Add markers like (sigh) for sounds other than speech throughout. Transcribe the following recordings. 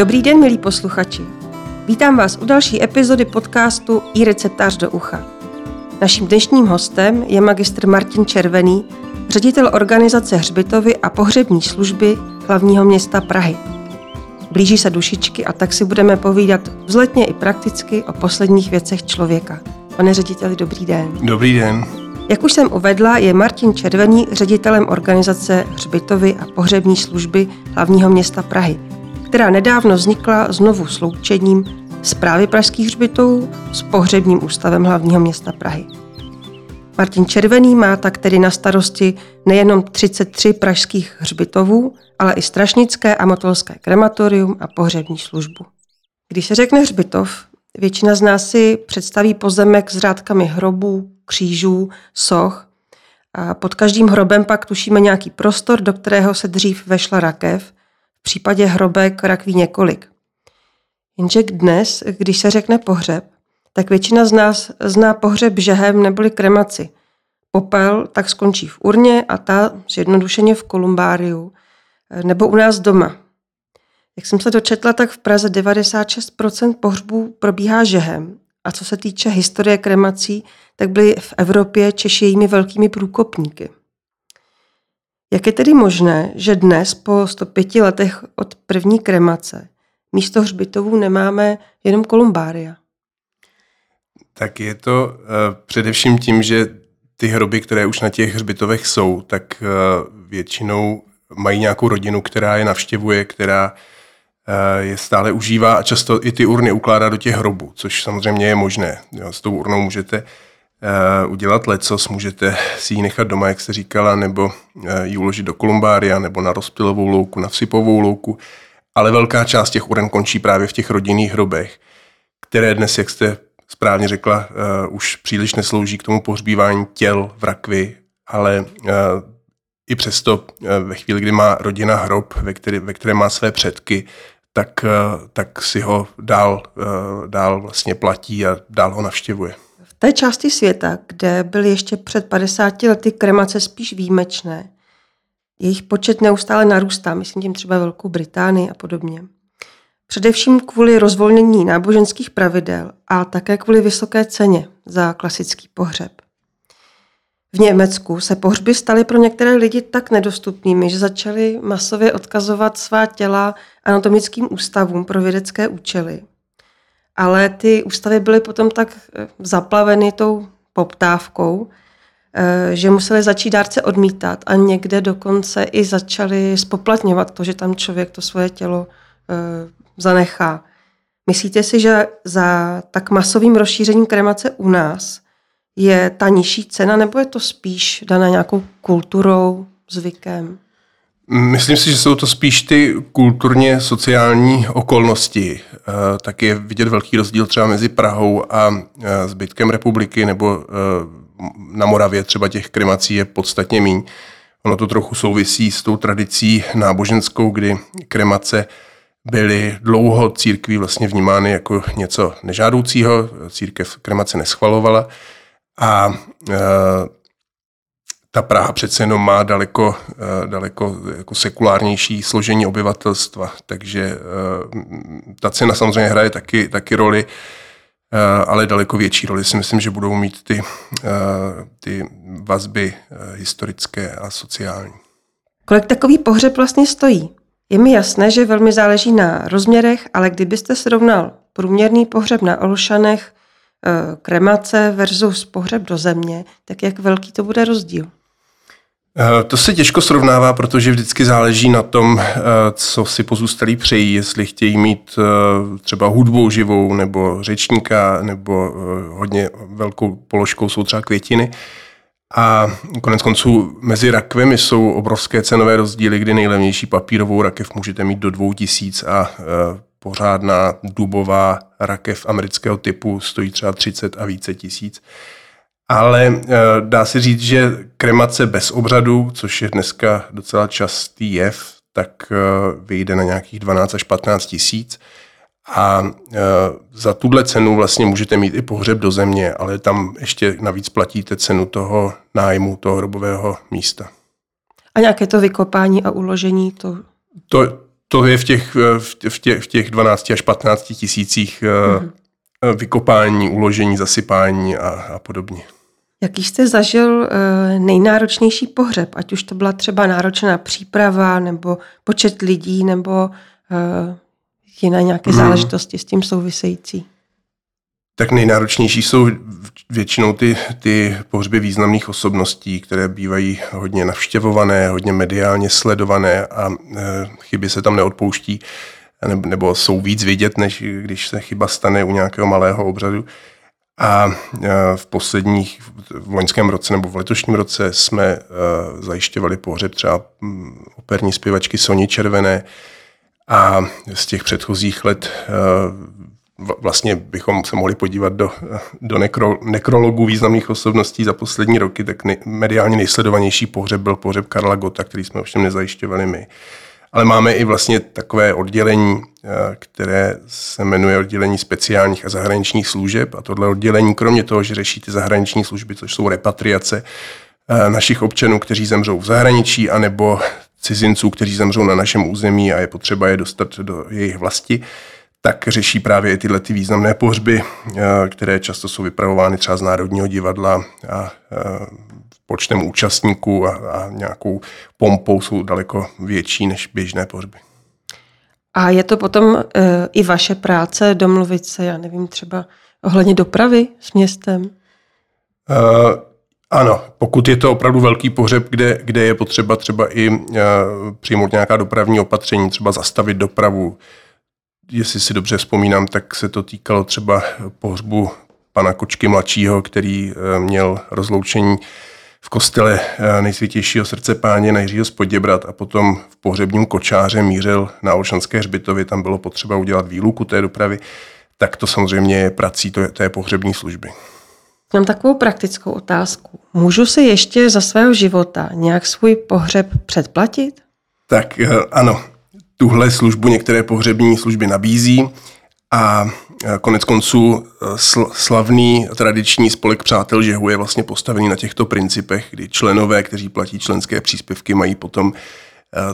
Dobrý den, milí posluchači. Vítám vás u další epizody podcastu i receptář do ucha. Naším dnešním hostem je magistr Martin Červený, ředitel organizace Hřbitovy a pohřební služby hlavního města Prahy. Blíží se dušičky a tak si budeme povídat vzletně i prakticky o posledních věcech člověka. Pane řediteli, dobrý den. Dobrý den. Jak už jsem uvedla, je Martin Červený ředitelem organizace Hřbitovy a pohřební služby hlavního města Prahy, která nedávno vznikla znovu sloučením zprávy pražských hřbitovů s pohřebním ústavem hlavního města Prahy. Martin Červený má tak tedy na starosti nejenom 33 pražských hřbitovů, ale i strašnické a motolské krematorium a pohřební službu. Když se řekne hřbitov, většina z nás si představí pozemek s řádkami hrobů, křížů, soch. A pod každým hrobem pak tušíme nějaký prostor, do kterého se dřív vešla rakev. V případě hrobek rakví několik. Jenže dnes, když se řekne pohřeb, tak většina z nás zná pohřeb žehem neboli kremaci. Popel tak skončí v urně a ta zjednodušeně v kolumbáriu nebo u nás doma. Jak jsem se dočetla, tak v Praze 96% pohřbů probíhá žehem. A co se týče historie kremací, tak byly v Evropě Češi jejími velkými průkopníky. Jak je tedy možné, že dnes po 105 letech od první kremace místo hřbitovů nemáme jenom kolumbária? Tak je to uh, především tím, že ty hroby, které už na těch hřbitovech jsou, tak uh, většinou mají nějakou rodinu, která je navštěvuje, která uh, je stále užívá a často i ty urny ukládá do těch hrobů, což samozřejmě je možné. Jo, s tou urnou můžete uh, udělat lecos, můžete si ji nechat doma, jak se říkala, nebo uh, ji uložit do kolumbária, nebo na rozptylovou louku, na vsypovou louku, ale velká část těch uren končí právě v těch rodinných hrobech, které dnes, jak jste správně řekla, uh, už příliš neslouží k tomu pohřbívání těl v rakvi, ale i přesto ve chvíli, kdy má rodina hrob, ve, který, ve které má své předky, tak, tak si ho dál, dál vlastně platí a dál ho navštěvuje. Té části světa, kde byly ještě před 50 lety kremace spíš výjimečné, jejich počet neustále narůstá, myslím tím třeba Velkou Británii a podobně. Především kvůli rozvolnění náboženských pravidel a také kvůli vysoké ceně za klasický pohřeb. V Německu se pohřby staly pro některé lidi tak nedostupnými, že začali masově odkazovat svá těla anatomickým ústavům pro vědecké účely. Ale ty ústavy byly potom tak eh, zaplaveny tou poptávkou, eh, že museli začít dárce odmítat a někde dokonce i začali spoplatňovat to, že tam člověk to svoje tělo eh, zanechá. Myslíte si, že za tak masovým rozšířením kremace u nás je ta nižší cena, nebo je to spíš daná nějakou kulturou, zvykem? Myslím si, že jsou to spíš ty kulturně sociální okolnosti. Eh, tak je vidět velký rozdíl třeba mezi Prahou a eh, zbytkem republiky, nebo eh, na Moravě třeba těch kremací je podstatně míň. Ono to trochu souvisí s tou tradicí náboženskou, kdy kremace byly dlouho církví vlastně vnímány jako něco nežádoucího, církev kremace neschvalovala a ta Praha přece jenom má daleko, e, daleko jako sekulárnější složení obyvatelstva, takže e, ta cena samozřejmě hraje taky, taky roli, ale daleko větší roli si myslím, že budou mít ty, ty vazby historické a sociální. Kolik takový pohřeb vlastně stojí? Je mi jasné, že velmi záleží na rozměrech, ale kdybyste srovnal průměrný pohřeb na Olšanech, eh, kremace versus pohřeb do země, tak jak velký to bude rozdíl? Eh, to se těžko srovnává, protože vždycky záleží na tom, eh, co si pozůstalí přejí, jestli chtějí mít třeba hudbu živou, nebo řečníka, nebo hodně velkou položkou jsou třeba květiny. A konec konců mezi rakvemi jsou obrovské cenové rozdíly, kdy nejlevnější papírovou rakev můžete mít do 2000 a pořádná dubová rakev amerického typu stojí třeba 30 a více tisíc. Ale e, dá se říct, že kremace bez obřadu, což je dneska docela častý jev, tak e, vyjde na nějakých 12 až 15 tisíc. A e, za tuhle cenu vlastně můžete mít i pohřeb do země, ale tam ještě navíc platíte cenu toho nájmu, toho hrobového místa. A nějaké to vykopání a uložení? To... To, To je v těch, v těch, v těch 12 až 15 tisících mm-hmm. vykopání, uložení, zasypání a, a podobně. Jaký jste zažil nejnáročnější pohřeb, ať už to byla třeba náročná příprava, nebo počet lidí, nebo jiné nějaké hmm. záležitosti s tím související? Tak nejnáročnější jsou většinou ty, ty pohřby významných osobností, které bývají hodně navštěvované, hodně mediálně sledované a e, chyby se tam neodpouští nebo jsou víc vidět, než když se chyba stane u nějakého malého obřadu. A e, v posledních, v loňském roce nebo v letošním roce jsme e, zajišťovali pohřeb třeba operní zpěvačky Soni Červené, a z těch předchozích let eh, vlastně bychom se mohli podívat do, do nekro, nekrologů významných osobností za poslední roky, tak ne, mediálně nejsledovanější pohřeb byl pohřeb Karla Gota, který jsme ovšem nezajišťovali my. Ale máme i vlastně takové oddělení, eh, které se jmenuje oddělení speciálních a zahraničních služeb. A tohle oddělení, kromě toho, že řeší ty zahraniční služby, což jsou repatriace eh, našich občanů, kteří zemřou v zahraničí, anebo cizinců, kteří zemřou na našem území a je potřeba je dostat do jejich vlasti, tak řeší právě tyhle ty významné pohřby, eh, které často jsou vypravovány třeba z Národního divadla a počtem účastníků a, a nějakou pompou jsou daleko větší než běžné pohřby. A je to potom uh, i vaše práce domluvit se, já nevím, třeba ohledně dopravy s městem? Uh, ano, pokud je to opravdu velký pohřeb, kde, kde je potřeba třeba i uh, přijmout nějaká dopravní opatření, třeba zastavit dopravu. Jestli si dobře vzpomínám, tak se to týkalo třeba pohřbu pana Kočky mladšího, který uh, měl rozloučení v kostele uh, nejsvětějšího srdce páně na Jiřího Spoděbrat a potom v pohřebním kočáře mířil na Olšanské hřbitově, tam bylo potřeba udělat výluku té dopravy, tak to samozřejmě je prací té, té pohřební služby. Mám takovou praktickou otázku. Můžu si ještě za svého života nějak svůj pohřeb předplatit? Tak eh, ano, tuhle službu některé pohřební služby nabízí a eh, konec konců eh, slavný tradiční spolek Přátel Žehu je vlastně postavený na těchto principech, kdy členové, kteří platí členské příspěvky, mají potom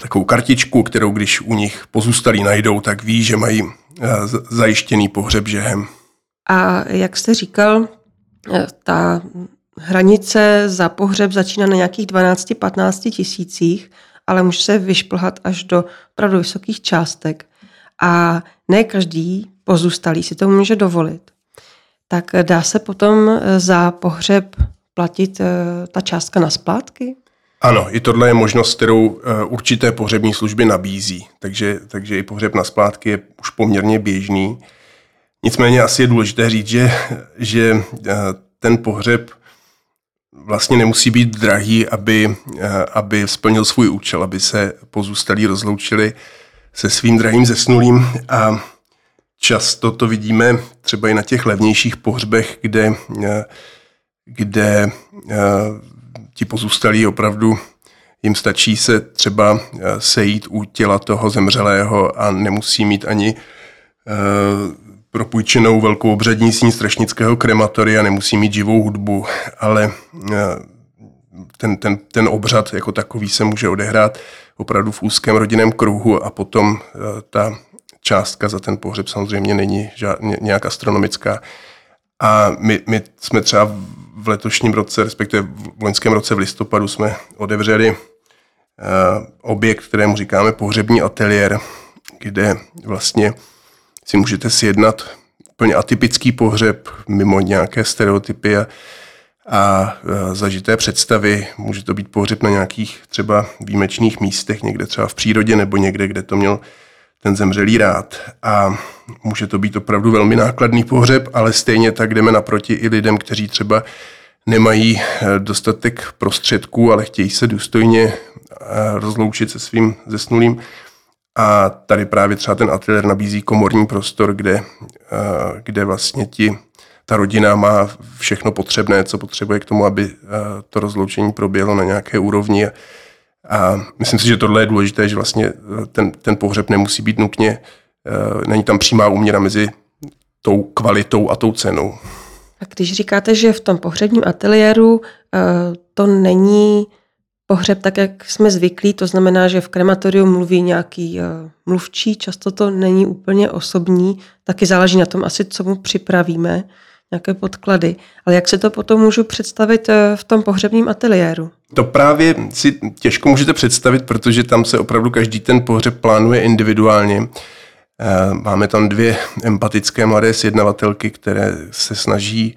takovou kartičku, kterou když u nich pozůstalí najdou, tak ví, že mají zajištěný pohřeb žehem. A jak jste říkal, ta hranice za pohřeb začíná na nějakých 12-15 tisících, ale může se vyšplhat až do opravdu vysokých částek. A ne každý pozůstalý si to může dovolit. Tak dá se potom za pohřeb platit eh, ta částka na splátky? Ano, i tohle je možnost, kterou eh, určité pohřební služby nabízí. Takže, takže i pohřeb na splátky je už poměrně běžný. Nicméně asi je důležité říct, že, že eh, ten pohřeb vlastně nemusí být drahý, aby, eh, aby splnil svůj účel, aby se pozůstalí rozloučili se svým drahým zesnulým a často to vidíme třeba i na těch levnějších pohřbech, kde, eh, kde ti pozůstalí opravdu jim stačí se třeba sejít u těla toho zemřelého a nemusí mít ani propůjčenou velkou obřadní síň strašnického krematoria, nemusí mít živou hudbu, ale eh, ten, ten, ten obřad jako takový se může odehrát opravdu v úzkém rodinném kruhu a potom eh, ta částka za ten pohřeb samozřejmě není žád, nějak astronomická. A my, my jsme třeba v letošním roce, respektive v loňském roce v listopadu jsme odevřeli uh, objekt, kterému říkáme pohřební ateliér, kde vlastně si můžete sjednat úplně atypický pohřeb mimo nějaké stereotypy a, a zažité představy. Může to být pohřeb na nějakých třeba výjimečných místech, někde třeba v přírodě nebo někde, kde to měl ten zemřelý rád. A může to být opravdu velmi nákladný pohřeb, ale stejně tak jdeme naproti i lidem, kteří třeba nemají e, dostatek prostředků, ale chtějí se důstojně e, rozloučit se svým zesnulým a tady právě třeba ten ateliér nabízí komorní prostor, kde, kde vlastně ti, ta rodina má všechno potřebné, co potřebuje k tomu, aby to rozloučení proběhlo na nějaké úrovni. A myslím si, že tohle je důležité, že vlastně ten, ten pohřeb nemusí být nutně, není tam přímá úměra mezi tou kvalitou a tou cenou. A když říkáte, že v tom pohřebním ateliéru to není pohřeb tak, jak jsme zvyklí, to znamená, že v krematoriu mluví nějaký mluvčí, často to není úplně osobní, taky záleží na tom asi, co mu připravíme, nějaké podklady. Ale jak se to potom můžu představit v tom pohřebním ateliéru? To právě si těžko můžete představit, protože tam se opravdu každý ten pohřeb plánuje individuálně. Máme tam dvě empatické mladé sjednavatelky, které se snaží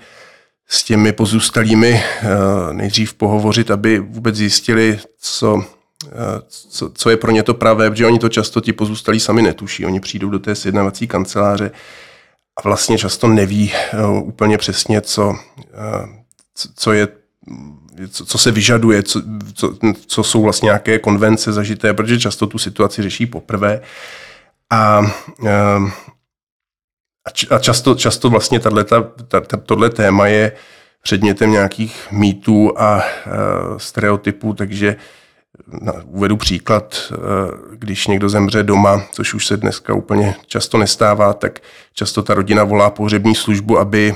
s těmi pozůstalými eh, nejdřív pohovořit, aby vůbec zjistili, co, eh, co, co je pro ně to pravé, protože oni to často ti pozůstalí sami netuší. Oni přijdou do té sjednavací kanceláře a vlastně často neví eh, úplně přesně, co, co je co, se vyžaduje, co, co, co jsou vlastně nějaké konvence zažité, protože často tu situaci řeší poprvé. A, a často, často vlastně tohle téma je předmětem nějakých mýtů a stereotypů, takže uvedu příklad, když někdo zemře doma, což už se dneska úplně často nestává, tak často ta rodina volá pohřební službu, aby,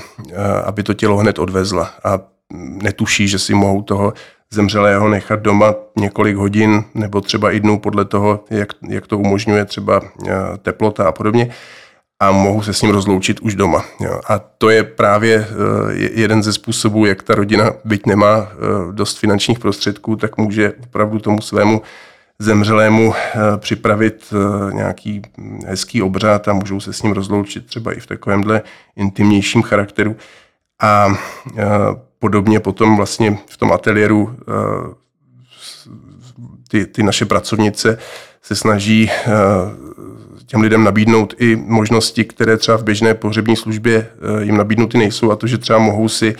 aby to tělo hned odvezla. A netuší, že si mohou toho zemřelého nechat doma několik hodin nebo třeba i dnů podle toho, jak, jak to umožňuje třeba teplota a podobně a mohu se s ním rozloučit už doma. Jo. A to je právě eh, jeden ze způsobů, jak ta rodina, byť nemá eh, dost finančních prostředků, tak může opravdu tomu svému zemřelému eh, připravit nějaký hezký obřad a můžou se s ním rozloučit třeba i v takovémhle intimnějším charakteru. A podobně potom vlastně v tom ateliéru ty, ty naše pracovnice se snaží těm lidem nabídnout i možnosti, které třeba v běžné pohřební službě eh, jim nabídnuty nejsou a to, že třeba mohou si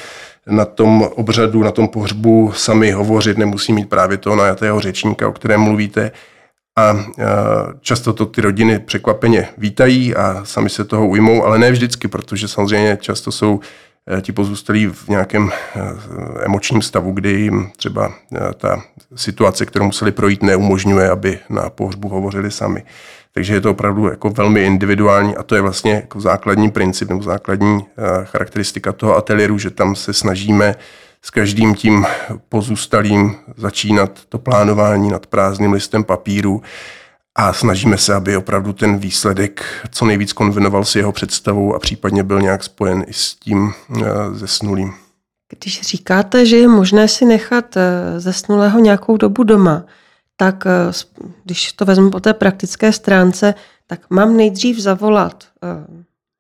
na tom obřadu, na tom pohřbu sami hovořit, nemusí mít právě toho najatého řečníka, o kterém mluvíte. A často to ty rodiny překvapeně vítají a sami se toho ujmou, ale ne vždycky, protože samozřejmě často jsou eh, ti pozůstalí v nějakém eh, emočním stavu, kdy jim třeba ta situace, kterou museli projít, neumožňuje, aby na pohřbu hovořili sami. Takže je to opravdu jako velmi individuální a to je vlastně jako základní princip nebo základní eh, charakteristika toho ateliéru, že tam se snažíme s každým tím pozůstalým začínat to plánování nad prázdným listem papíru a snažíme se, aby opravdu ten výsledek co nejvíc konvenoval s jeho představou a případně byl nějak spojen i s tím eh, zesnulým. Když říkáte, že je možné si nechat eh, zesnulého nějakou dobu doma, tak eh, když to vezmu po té praktické stránce, tak mám nejdřív zavolat eh,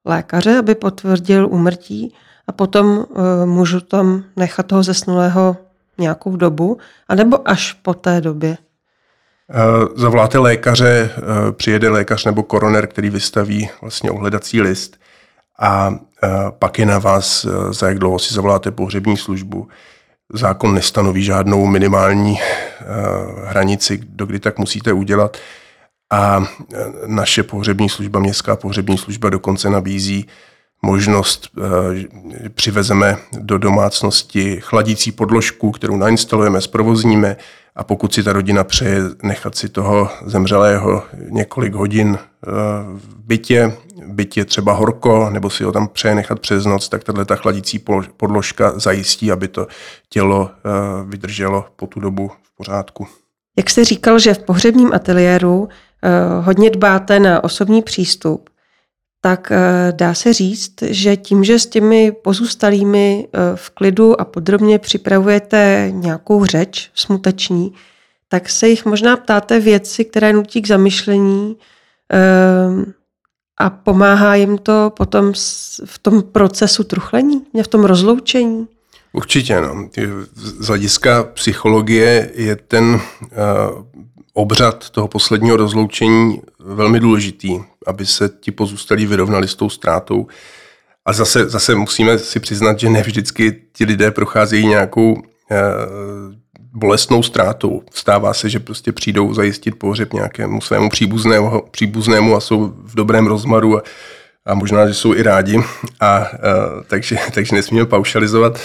lékaře, aby potvrdil umrtí a potom eh, můžu tam nechat toho zesnulého nějakou dobu, anebo až po té době? Zavoláte lékaře, přijede lékař nebo koroner, který vystaví vlastně ohledací list a pak je na vás, za jak dlouho si zavoláte pohřební službu. Zákon nestanoví žádnou minimální eh, hranici, do kdy tak musíte udělat. A eh, naše pohřební služba, městská pohřební služba dokonce nabízí možnost, eh, přivezeme do domácnosti chladící podložku, kterou nainstalujeme, zprovozníme a pokud si ta rodina přeje nechat si toho zemřelého několik hodin v bytě, bytě třeba horko, nebo si ho tam přeje nechat přes noc, tak tahle ta chladící podložka zajistí, aby to tělo vydrželo po tu dobu v pořádku. Jak jste říkal, že v pohřebním ateliéru hodně dbáte na osobní přístup, tak eh, dá se říct, že tím, že s těmi pozůstalými eh, v klidu a podrobně připravujete nějakou řeč smuteční, tak se jich možná ptáte věci, které nutí k zamyšlení eh, a pomáhá jim to potom v tom procesu truchlení, v tom rozloučení? Určitě, no. Z hlediska psychologie je ten obřad toho posledního rozloučení velmi důležitý, aby se ti pozůstalí vyrovnali s tou ztrátou. A zase, zase musíme si přiznat, že ne vždycky ti lidé procházejí nějakou eh, bolestnou ztrátou. Stává se, že prostě přijdou zajistit pohřeb nějakému svému příbuznému, příbuznému a jsou v dobrém rozmaru a, a možná, že jsou i rádi, a, eh, takže, takže nesmíme paušalizovat,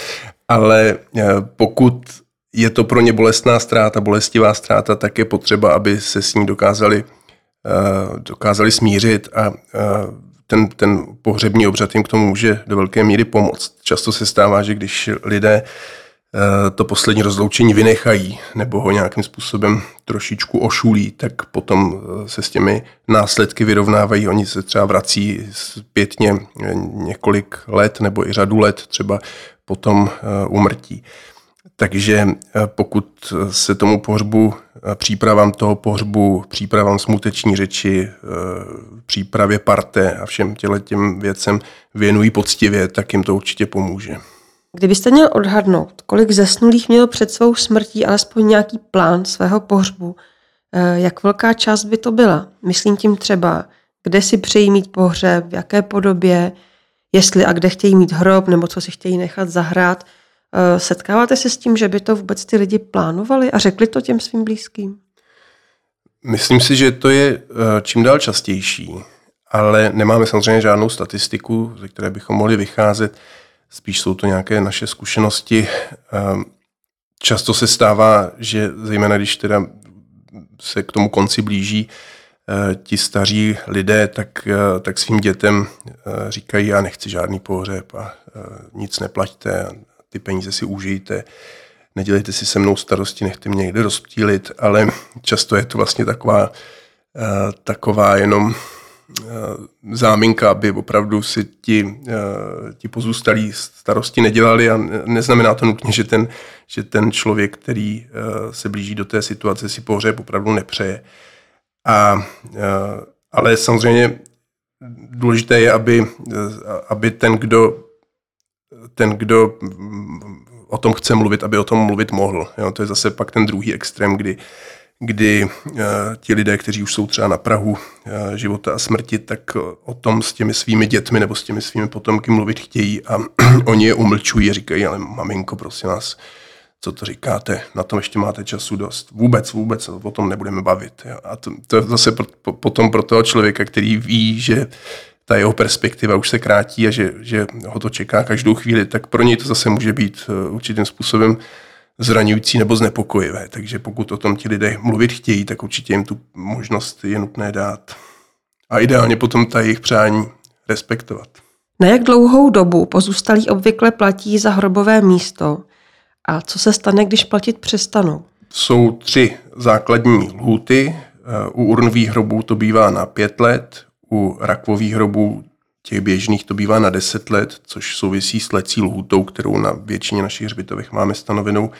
ale eh, pokud je to pro ně bolestná ztráta, bolestivá ztráta, tak je potřeba, aby se s ní dokázali, uh, dokázali smířit a uh, ten, ten pohřební obřad jim k tomu může do velké míry pomoct. Často se stává, že když lidé to poslední rozloučení vynechají nebo ho nějakým způsobem trošičku ošulí, tak potom se s těmi následky vyrovnávají. Oni se třeba vrací zpětně několik let nebo i řadu let třeba potom umrtí. Takže pokud se tomu pohřbu, přípravám toho pohřbu, přípravám smuteční řeči, přípravě parte a všem těle těm věcem věnují poctivě, tak jim to určitě pomůže. Kdybyste měl odhadnout, kolik zesnulých měl před svou smrtí alespoň nějaký plán svého pohřbu, eh, jak velká část by to byla? Myslím tím třeba, kde si přejí mít pohřeb, v jaké podobě, jestli a kde chtějí mít hrob, nebo co si chtějí nechat zahrát. Eh, setkáváte se s tím, že by to vůbec ty lidi plánovali a řekli to těm svým blízkým? Myslím si, že to je eh, čím dál častější, ale nemáme samozřejmě žádnou statistiku, ze které bychom mohli vycházet. Spíš jsou to nějaké naše zkušenosti. Ehm, často se stává, že zejména když teda se k tomu konci blíží eh, ti staří lidé, tak, tak svým dětem říkají, já nechci žádný pohřeb a nic neplaťte, ty peníze si užijte, nedělejte si se mnou starosti, nechte mě někde rozptýlit, ale často je to vlastně taková, taková jenom Eh, záminka, aby opravdu si ti, eh, ti pozůstalí starosti nedělali a neznamená to nutně, že ten, že ten člověk, který eh, se blíží do té situace, si pohřeb opravdu nepřeje. A, ale samozřejmě důležité je, aby, aby ten, kdo, ten, kdo o tom chce mluvit, aby o tom mluvit mohl. Jo, to je zase pak ten druhý extrém, kdy kdy uh, ti lidé, kteří už jsou třeba na Prahu uh, života a smrti, tak o tom s těmi svými dětmi nebo s těmi svými potomky mluvit chtějí a (clears throat) oni je umlčují a říkají, ale maminko, prosím vás, co to říkáte, na tom ještě máte času dost. Vůbec, vůbec o tom nebudeme bavit. Jo. A to, to je zase pro, po, potom pro toho člověka, který ví, že ta jeho perspektiva už se krátí a že, že ho to čeká každou chvíli, tak pro něj to zase může být uh, určitým způsobem zraňující nebo znepokojivé. Takže pokud o tom ti lidé mluvit chtějí, tak určitě jim tu možnost je nutné dát. A ideálně potom ta jejich přání respektovat. Na jak dlouhou dobu pozůstalí obvykle platí za hrobové místo a co se stane, když platit přestanou? Jsou tři základní lhuty. U urnových hrobů to bývá na pět let, u rakvových hrobů těch běžných to bývá na 10 let, což souvisí s lecí lhutou, kterou na většině našich hřbitovech máme stanovenou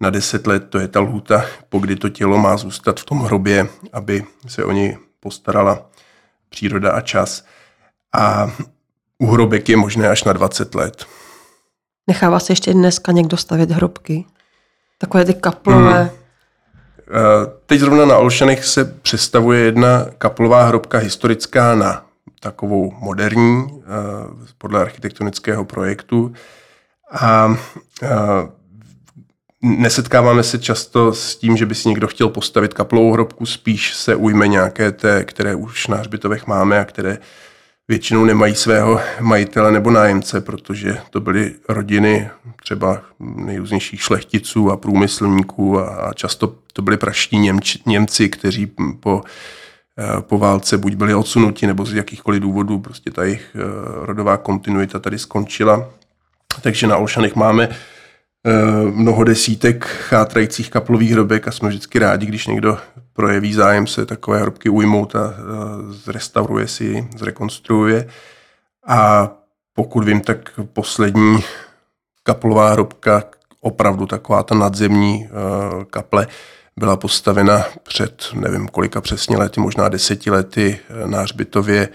na 10 let. To je ta lhuta, po kdy to tělo má zůstat v tom hrobě, aby se o něj postarala příroda a čas. A u hrobek je možné až na 20 let. Nechává se ještě dneska někdo stavět hrobky? Takové ty kaplové. Hmm. Teď zrovna na Olšanech se představuje jedna kaplová hrobka historická na takovou moderní eh, podle architektonického projektu. A eh, nesetkáváme se často s tím, že by si někdo chtěl postavit kaplovou hrobku, spíš se ujme nějaké té, které už na hřbitovech máme a které většinou nemají svého majitele nebo nájemce, protože to byly rodiny třeba nejrůznějších šlechticů a průmyslníků a často to byli praští Němči, Němci, kteří po Eh, po válce buď byli odsunuti, nebo z jakýchkoliv důvodů prostě ta jejich eh, rodová kontinuita tady skončila. Takže na Olšanech máme eh, mnoho desítek chátrajících kaplových hrobek a jsme vždycky rádi, když někdo projeví zájem se takové hrobky ujmout a zrestauruje si, zrekonstruuje. A pokud vím, tak poslední kaplová hrobka, opravdu taková ta nadzemní kaple, byla postavena před nevím kolika přesně lety, možná deseti lety na hřbitově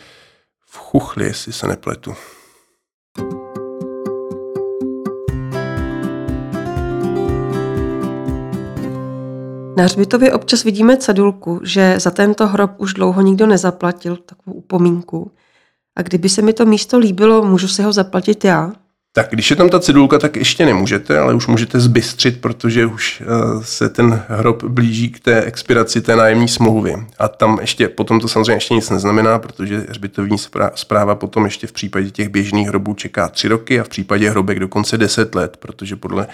v Chuchli, jestli se nepletu. Na hřbitově občas vidíme cedulku, že za tento hrob už dlouho nikdo nezaplatil, takovou upomínku. A kdyby se mi to místo líbilo, můžu si ho zaplatit já? Tak když je tam ta cedulka, tak ještě nemůžete, ale už můžete zbystřit, protože už eh, se ten hrob blíží k té expiraci té nájemní smlouvy. A tam ještě, potom to samozřejmě ještě nic neznamená, protože hřbitovní zpráva potom ještě v případě těch běžných hrobů čeká tři roky a v případě hrobek dokonce deset let, protože podle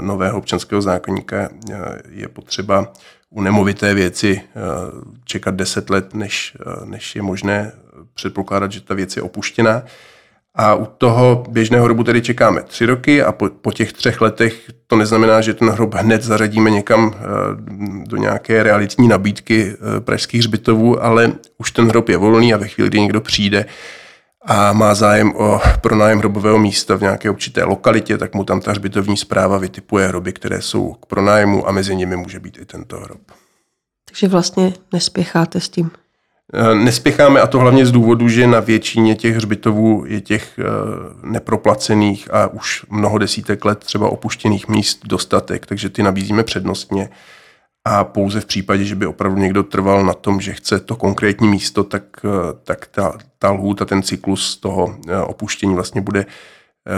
nového občanského zákonníka eh, je potřeba u nemovité věci čekat deset let, než, než je možné předpokládat, že ta věc je opuštěná. A u toho běžného hrobu tedy čekáme tři roky a po, po těch třech letech to neznamená, že ten hrob hned zařadíme někam eh, do nějaké realitní nabídky eh, pražských hřbitovů, ale už ten hrob je volný a ve chvíli, kdy někdo přijde a má zájem o pronájem hrobového místa v nějaké určité lokalitě, tak mu tam ta hřbitovní zpráva vytipuje hroby, které jsou k pronájmu a mezi nimi může být i tento hrob. Takže vlastně nespěcháte s tím. Eh, nespěcháme a to hlavně z důvodu, že na většině těch hřbitovů je těch eh, neproplacených a už mnoho desítek let třeba opuštěných míst dostatek, takže ty nabízíme přednostně. A pouze v případě, že by opravdu někdo trval na tom, že chce to konkrétní místo, tak, eh, tak ta, ta lhůta, ten cyklus toho opuštění vlastně bude,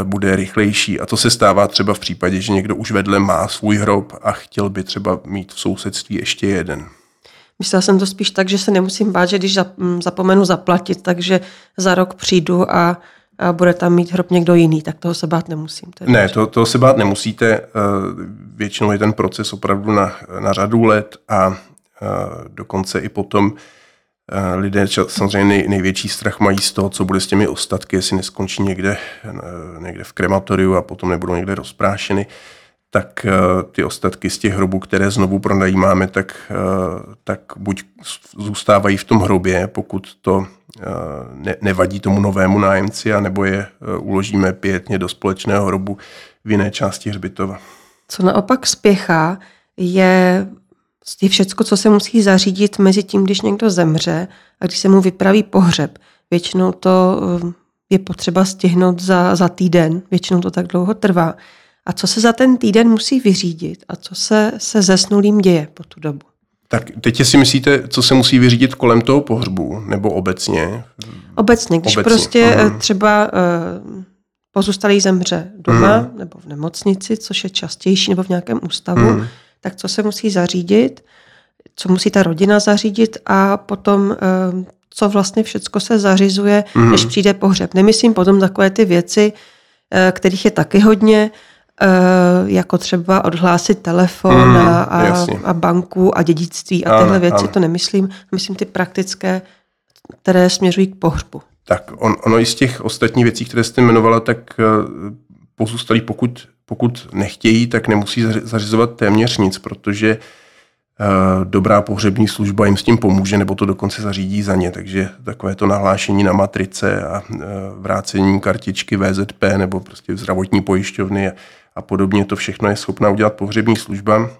bude rychlejší. A to se stává třeba v případě, že někdo už vedle má svůj hrob a chtěl by třeba mít v sousedství ještě jeden. Myslela jsem to spíš tak, že se nemusím bát, že když mm, zapomenu zaplatit, takže za rok přijdu a, a bude tam mít hrob někdo jiný, tak toho se bát nemusím. To ne, to, toho se bát nemusíte. Eh, většinou je ten proces opravdu na, na řadu let a eh, dokonce i potom eh, lidé samozřejmě nej, největší strach mají z toho, co bude s těmi ostatky, jestli neskončí někde, někde v krematoriu a potom nebudou někde rozprášeny tak eh, ty ostatky z těch hrobů, které znovu pronajímáme, tak, eh, tak buď zůstávají v tom hrobě, pokud to eh, ne, nevadí tomu novému nájemci, anebo je uložíme pětně do společného hrobu v jiné části hřbitova. Co naopak spěchá, je je všecko, co se musí zařídit mezi tím, když někdo zemře a když se mu vypraví pohřeb. Většinou to je potřeba stihnout za, za týden, většinou to tak dlouho trvá a co se za ten týden musí vyřídit a co se se zesnulým děje po tu dobu. Tak teď si myslíte, co se musí vyřídit kolem toho pohřbu, nebo obecně? Obecně, když obecně. prostě uh-huh. třeba uh, pozůstalý zemře doma uh-huh. nebo v nemocnici, což je častější, nebo v nějakém ústavu, uh-huh. tak co se musí zařídit, co musí ta rodina zařídit a potom uh, co vlastně všecko se zařizuje, uh-huh. než přijde pohřeb. Nemyslím potom takové ty věci, kterých je taky hodně, Eh, jako třeba odhlásit telefon mm, a, a, a banku a dědictví a tyhle ano, věci, ano. to nemyslím. Myslím ty praktické, které směřují k pohřbu. Tak on, ono i z těch ostatních věcí, které jste jmenovala, tak eh, pozůstalí, pokud, pokud nechtějí, tak nemusí zařizovat téměř nic, protože eh, dobrá pohřební služba jim s tím pomůže, nebo to dokonce zařídí za ně. Takže takové to nahlášení na matrice a vrácení kartičky VZP nebo prostě zdravotní pojišťovny a podobně. To všechno je schopná udělat pohřební služba.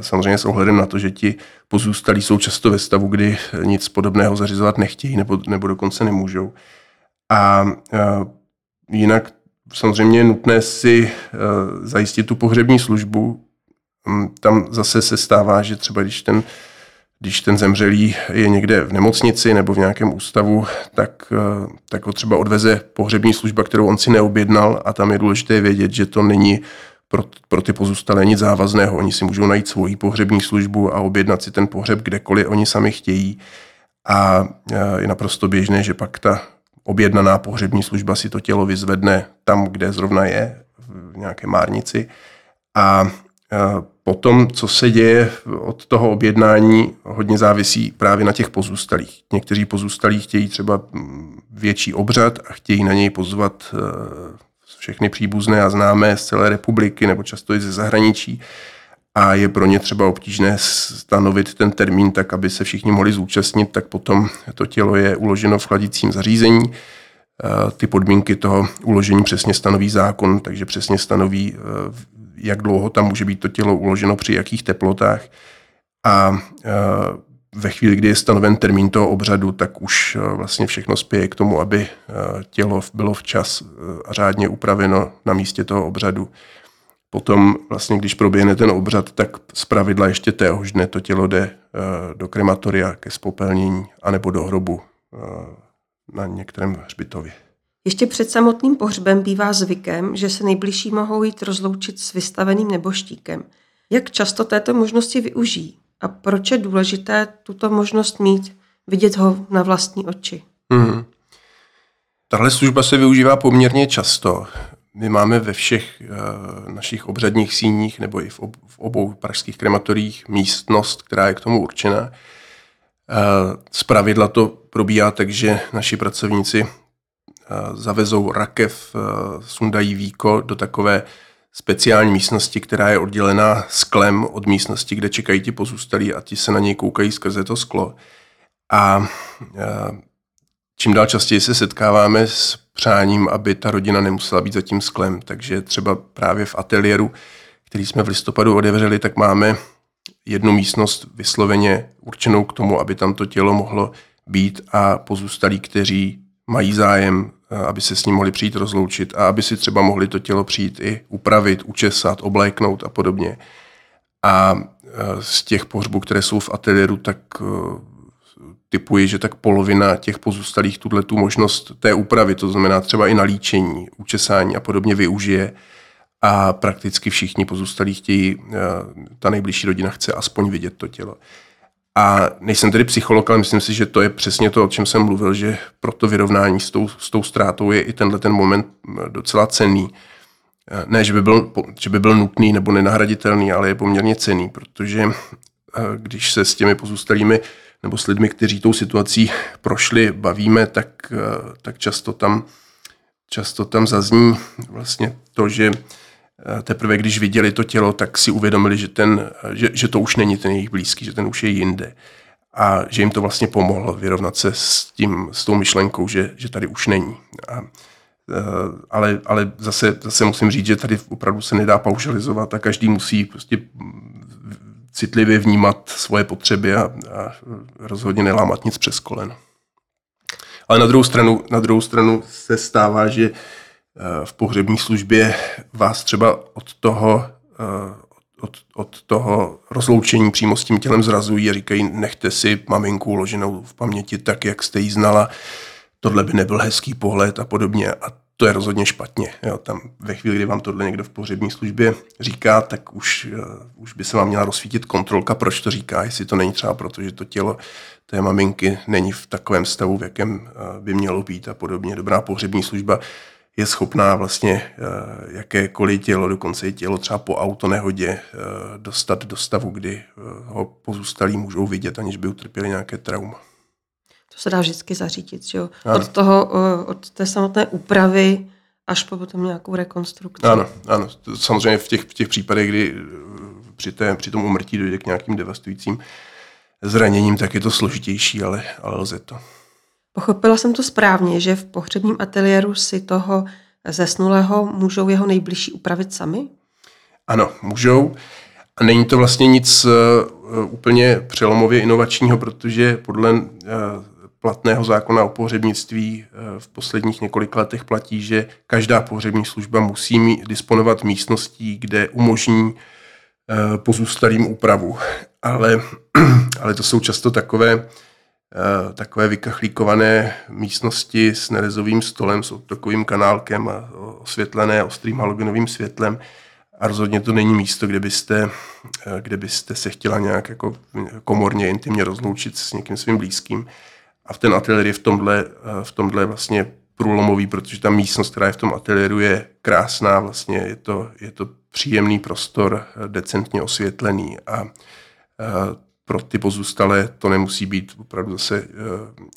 Samozřejmě s ohledem na to, že ti pozůstalí jsou často ve stavu, kdy nic podobného zařizovat nechtějí nebo, nebo dokonce nemůžou. A, a jinak samozřejmě je nutné si zajistit tu pohřební službu. Hm, tam zase se stává, že třeba když ten když ten zemřelý je někde v nemocnici nebo v nějakém ústavu, tak, eh, tak ho třeba odveze pohřební služba, kterou on si neobjednal a tam je důležité vědět, že to není pro, pro ty pozůstalé nic závazného. Oni si můžou najít svoji pohřební službu a objednat si ten pohřeb kdekoliv oni sami chtějí. A eh, je naprosto běžné, že pak ta objednaná pohřební služba si to tělo vyzvedne tam, kde zrovna je, v nějaké márnici. A Potom, co se děje od toho objednání, hodně závisí právě na těch pozůstalých. Někteří pozůstalí chtějí třeba větší obřad a chtějí na něj pozvat eh, všechny příbuzné a známé z celé republiky nebo často i ze zahraničí a je pro ně třeba obtížné stanovit ten termín tak, aby se všichni mohli zúčastnit, tak potom to tělo je uloženo v chladicím zařízení. Eh, ty podmínky toho uložení přesně stanoví zákon, takže přesně stanoví, eh, jak dlouho tam může být to tělo uloženo při jakých teplotách. A ve chvíli, kdy je stanoven termín toho obřadu, tak už vlastně všechno spěje k tomu, aby tělo bylo včas a řádně upraveno na místě toho obřadu. Potom vlastně, když proběhne ten obřad, tak z pravidla ještě téhož dne to tělo jde do krematoria ke spopelnění anebo do hrobu na některém hřbitově. Ještě před samotným pohřbem bývá zvykem, že se nejbližší mohou jít rozloučit s vystaveným neboštíkem. Jak často této možnosti využijí? A proč je důležité tuto možnost mít, vidět ho na vlastní oči? Hmm. Tahle služba se využívá poměrně často. My máme ve všech uh, našich obřadních síních nebo i v, ob, v obou pražských krematorích místnost, která je k tomu určena. Uh, z pravidla to probíhá tak, že naši pracovníci zavezou rakev, sundají víko do takové speciální místnosti, která je oddělená sklem od místnosti, kde čekají ti pozůstalí a ti se na něj koukají skrze to sklo. A čím dál častěji se setkáváme s přáním, aby ta rodina nemusela být za tím sklem. Takže třeba právě v ateliéru, který jsme v listopadu otevřeli, tak máme jednu místnost vysloveně určenou k tomu, aby tam to tělo mohlo být a pozůstalí, kteří mají zájem, aby se s ním mohli přijít rozloučit a aby si třeba mohli to tělo přijít i upravit, učesat, obléknout a podobně. A z těch pohřbů, které jsou v ateliéru, tak typuji, že tak polovina těch pozůstalých tuhle tu možnost té úpravy, to znamená třeba i na líčení, učesání a podobně využije a prakticky všichni pozůstalí chtějí, eh, ta nejbližší rodina chce aspoň vidět to tělo. A nejsem tedy psycholog, ale myslím si, že to je přesně to, o čem jsem mluvil, že pro to vyrovnání s tou, s tou ztrátou je i tenhle ten moment docela cenný. Eh, ne, že by, byl, že by byl nutný nebo nenahraditelný, ale je poměrně cený, protože když se s těmi pozůstalými nebo s lidmi, kteří tou situací prošli, bavíme, tak, tak často, tam, často tam zazní vlastně to, že teprve když viděli to tělo, tak si uvědomili, že, ten, že, že to už není ten jejich blízký, že ten už je jinde. A že jim to vlastně pomohlo vyrovnat se s, tím, s tou myšlenkou, že, že tady už není. A, e, ale, ale zase, zase musím říct, že tady opravdu se nedá paušalizovat a každý musí prostě citlivě vnímat svoje potřeby a, a rozhodně nelámat nic přes koleno. Ale na druhou stranu, na druhou stranu se stává, že Eh, v pohřební službě vás třeba od toho, eh, od, od toho rozloučení přímo s tím tělem zrazují a říkají, nechte si maminku uloženou v paměti tak, jak jste ji znala, tohle by nebyl hezký pohled a podobně. A to je rozhodně špatně. Jo, tam ve chvíli, kdy vám tohle někdo v pohřební službě říká, tak už, uh, už by se vám měla rozsvítit kontrolka, proč to říká, jestli to není třeba proto, že to tělo té maminky není v takovém stavu, v jakém uh, by mělo být a podobně. Dobrá pohřební služba je schopná vlastně eh, jakékoliv tělo, dokonce i tělo třeba po autonehodě, eh, dostat do stavu, kdy eh, ho pozůstalí můžou vidět, aniž by utrpěli nějaké trauma. To se dá vždycky zařídit, že jo? Od, toho, od té samotné úpravy až po potom nějakou rekonstrukci. Ano, ano. Samozřejmě v těch, v těch případech, kdy při, té, při tom umrtí dojde k nějakým devastujícím zraněním, tak je to složitější, ale, ale lze to. Pochopila jsem to správně, že v pohřebním ateliéru si toho zesnulého můžou jeho nejbližší upravit sami? Ano, můžou. A není to vlastně nic uh, úplně přelomově inovačního, protože podle uh, platného zákona o pohřebnictví v posledních několika letech platí, že každá pohřební služba musí disponovat místností, kde umožní pozůstalým úpravu. Ale, (clears throat) ale to jsou často takové takové vykachlíkované místnosti s nerezovým stolem, s takovým kanálkem a osvětlené ostrým halogenovým světlem. A rozhodně to není místo, kde byste, eh, kde byste se chtěla nějak jako komorně, intimně rozloučit s někým svým blízkým. A v ten ateliér je v tomhle, eh, v tomhle vlastně průlomový, protože ta místnost, která je v tom ateliéru, je krásná, vlastně je to, je to příjemný prostor, decentně osvětlený a pro ty pozůstalé to nemusí být opravdu zase eh,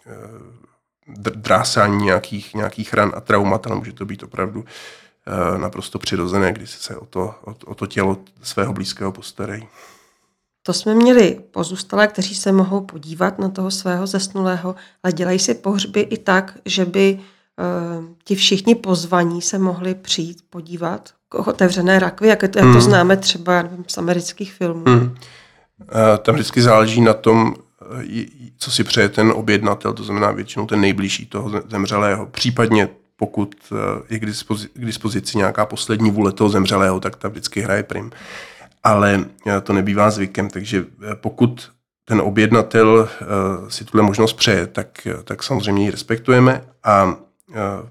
eh, drásání nějakých, nějakých ran a traumat, ale může to být opravdu eh, naprosto přirozené, kdy se o to, o, o to tělo svého blízkého postarají. To jsme měli pozůstalé, kteří se mohou podívat na toho svého zesnulého, ale dělají si pohřby i tak, že by uh, ti všichni pozvaní se mohli přijít podívat k otevřené rakvi, jak to, jak to hmm. známe třeba nevím, z amerických filmů. Hmm. Eh, tam vždycky záleží na tom, eh, co si přeje ten objednatel, to znamená většinou ten nejbližší toho zemřelého. Případně pokud eh, je k dispozici, k dispozici nějaká poslední vůle toho zemřelého, tak ta vždycky hraje prim. Ale to nebývá zvykem, takže pokud ten objednatel si tuhle možnost přeje, tak, tak samozřejmě ji respektujeme a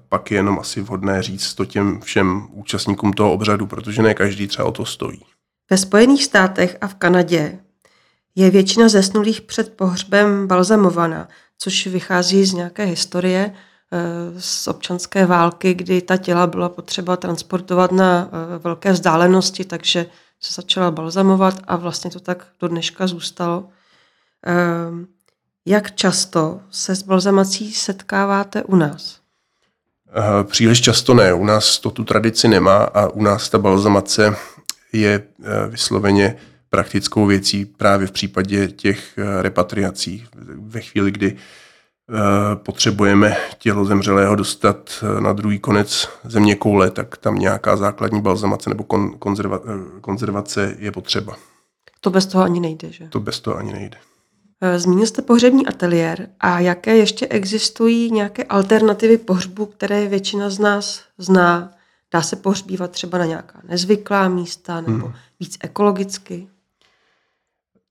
pak je jenom asi vhodné říct to těm všem účastníkům toho obřadu, protože ne každý třeba o to stojí. Ve Spojených státech a v Kanadě je většina zesnulých před pohřbem balzamovaná, což vychází z nějaké historie eh, z občanské války, kdy ta těla byla potřeba transportovat na eh, velké vzdálenosti, takže se začala balzamovat a vlastně to tak do dneška zůstalo. Ehm, jak často se s balzamací setkáváte u nás? Uh, příliš často ne. U nás to tu tradici nemá a u nás ta balzamace je vysloveně praktickou věcí právě v případě těch uh, repatriací. Ve chvíli, kdy potřebujeme tělo zemřelého dostat na druhý konec země koule, tak tam nějaká základní balzamace nebo kon, konzerva, konzervace je potřeba. To bez toho ani nejde, že? To bez toho ani nejde. Eh, zmínil jste pohřební ateliér a jaké ještě existují nějaké alternativy pohřbu, které většina z nás zná? Dá se pohřbívat třeba na nějaká nezvyklá místa nebo hmm. víc ekologicky?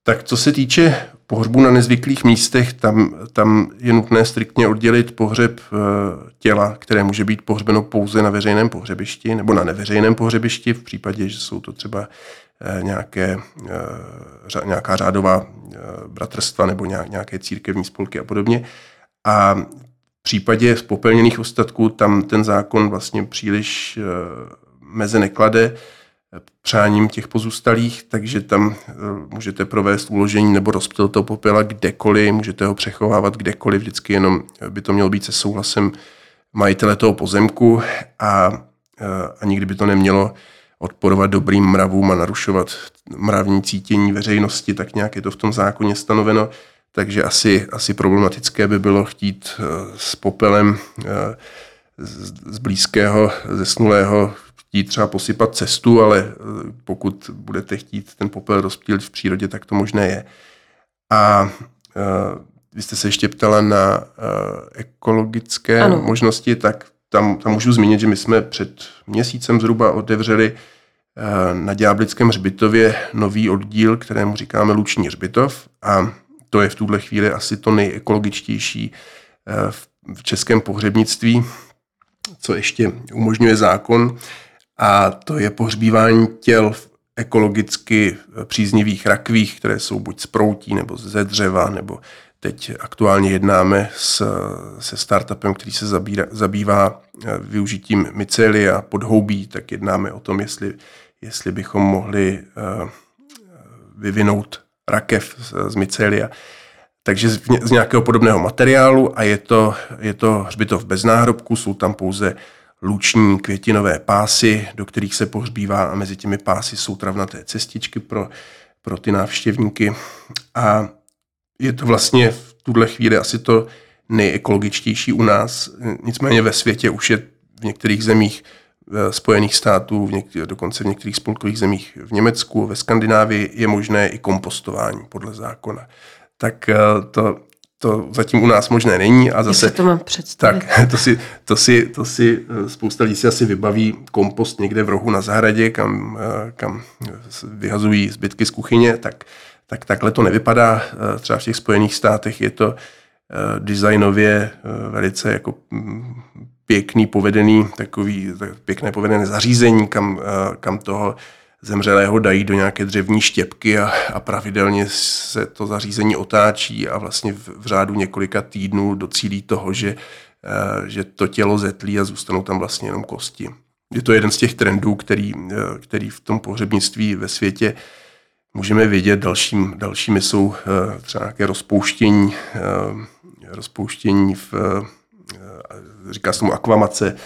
Tak co se týče pohřbu na nezvyklých místech, tam, tam je nutné striktně oddělit pohřeb eh, těla, které může být pohřbeno pouze na veřejném pohřebišti nebo na neveřejném pohřebišti, v případě, že jsou to třeba Eh, nějaké, eh, nějaká řádová bratrstva nebo nějaké církevní spolky a podobně. A v případě spopelněných ostatků tam ten zákon vlastně příliš meze neklade přáním těch pozůstalých, takže tam můžete provést uložení nebo rozptyl toho popela kdekoliv, můžete ho přechovávat kdekoliv, vždycky jenom by to mělo být se souhlasem majitele toho pozemku a, a nikdy by to nemělo odporovat dobrým mravům a narušovat mravní cítění veřejnosti, tak nějak je to v tom zákoně stanoveno. Takže asi, asi problematické by bylo chtít eh, s popelem eh, z blízkého, zesnulého chtít třeba posypat cestu, ale eh, pokud budete chtít ten popel rozptýlit v přírodě, tak to možné je. A vy jste se ještě ptala na ekologické ano. možnosti, tak tam, tam můžu zmínit, že my jsme před měsícem zhruba otevřeli eh, na Ďáblickém hřbitově nový oddíl, kterému říkáme Luční hřbitov a to je v tuhle chvíli asi to nejekologičtější eh, v českém pohřebnictví, co ještě umožňuje zákon a to je pohřbívání těl v ekologicky příznivých rakvích, které jsou buď z proutí nebo ze dřeva nebo Teď aktuálně jednáme s, se startupem, který se zabírá, zabývá eh, využitím mycelia podhoubí, tak jednáme o tom, jestli, jestli bychom mohli uh, vyvinout rakev z, mycelia. Takže z, z nějakého podobného materiálu a je to, je to hřbitov bez náhrobku, jsou tam pouze luční květinové pásy, do kterých se pohřbívá a mezi těmi pásy jsou travnaté cestičky pro, pro ty návštěvníky. A je to vlastně v tuhle chvíli asi to nejekologičtější u nás. Nicméně ve světě už je v některých zemích Spojených států, v něk- dokonce v některých spolkových zemích v Německu, ve Skandinávii je možné i kompostování podle zákona. Tak eh, to, to zatím u nás možné není. A zase, to mám představit? Tak, (laughs) to si, to, si, to si eh, spousta lidí si asi vybaví kompost někde v rohu na zahradě, kam, eh, kam vyhazují zbytky z kuchyně, tak tak takhle to nevypadá. Eh, třeba v těch Spojených státech je to designově velice jako mm, pěkný, povedený, takový pěkné povedené zařízení, kam, kam toho zemřelého dají do nějaké dřevní štěpky a, a pravidelně se to zařízení otáčí a vlastně v, v řádu několika týdnů docílí toho, že, že to tělo zetlí a zůstanou tam vlastně jenom kosti. Je to jeden z těch trendů, který, který v tom pohřebnictví ve světě můžeme vidět. Dalším, dalšími jsou eh, třeba nějaké rozpouštění, eh, rozpouštění v, eh, říká se tomu akvamace,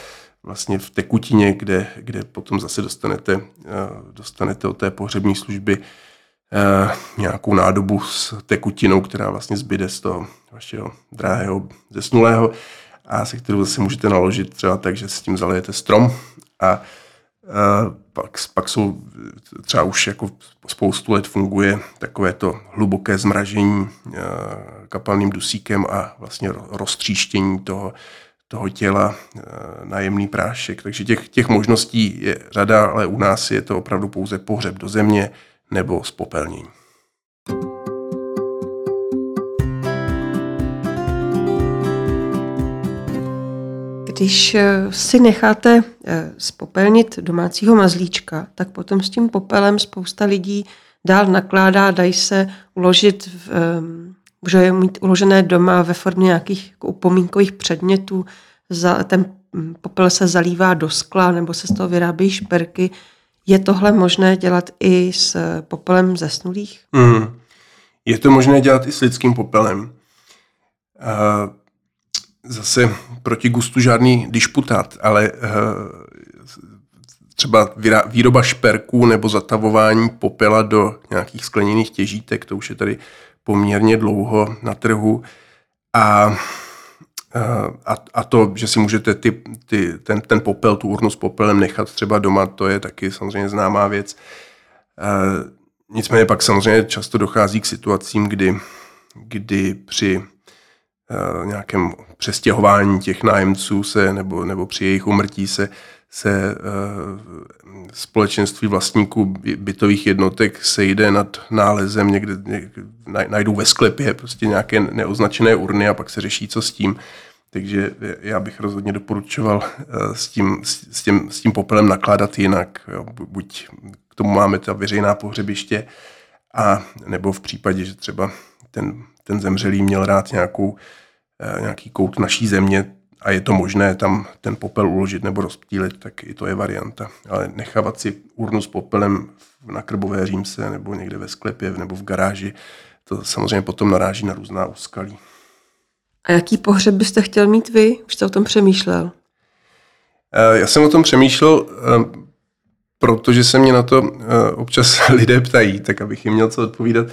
vlastně v tekutině, kde, kde potom zase dostanete, dostanete od té pohřební služby nějakou nádobu s tekutinou, která vlastně zbyde z toho vašeho drahého zesnulého a se kterou zase můžete naložit třeba tak, že s tím zalijete strom a pak, pak jsou třeba už jako spoustu let funguje takové to hluboké zmražení kapalným dusíkem a vlastně roztříštění toho, toho těla na jemný prášek. Takže těch, těch možností je řada, ale u nás je to opravdu pouze pohřeb do země nebo spopelnění. Když eh, si necháte eh, spopelnit domácího mazlíčka, tak potom s tím popelem spousta lidí dál nakládá, dají se uložit, v, může je mít uložené doma ve formě nějakých jako upomínkových předmětů. Za, ten hm, popel se zalívá do skla nebo se z toho vyrábějí šperky. Je tohle možné dělat i s popelem zesnulých? Mm. Je to možné dělat i s lidským popelem. Uh zase proti gustu žádný disputát, ale třeba výroba šperků nebo zatavování popela do nějakých skleněných těžítek, to už je tady poměrně dlouho na trhu. A, a, a to, že si můžete ty, ty, ten, ten popel, tu urnu s popelem nechat třeba doma, to je taky samozřejmě známá věc. Nicméně pak samozřejmě často dochází k situacím, kdy, kdy při nějakém přestěhování těch nájemců se, nebo, nebo při jejich umrtí se se uh, společenství vlastníků bytových jednotek sejde nad nálezem, někde, někde najdou ve sklepě prostě nějaké neoznačené urny a pak se řeší, co s tím. Takže já bych rozhodně doporučoval uh, s, tím, s, tím, s tím popelem nakládat jinak. Jo. Buď k tomu máme ta veřejná pohřebiště, a nebo v případě, že třeba ten, ten zemřelý měl rád nějakou, uh, nějaký kout naší země, a je to možné tam ten popel uložit nebo rozptýlit, tak i to je varianta. Ale nechávat si urnu s popelem na krbové římse nebo někde ve sklepě nebo v garáži, to samozřejmě potom naráží na různá úskalí. A jaký pohřeb byste chtěl mít vy? Už jste o tom přemýšlel? Eh, já jsem o tom přemýšlel, eh, protože se mě na to eh, občas (laughs) lidé ptají, tak abych jim měl co odpovídat.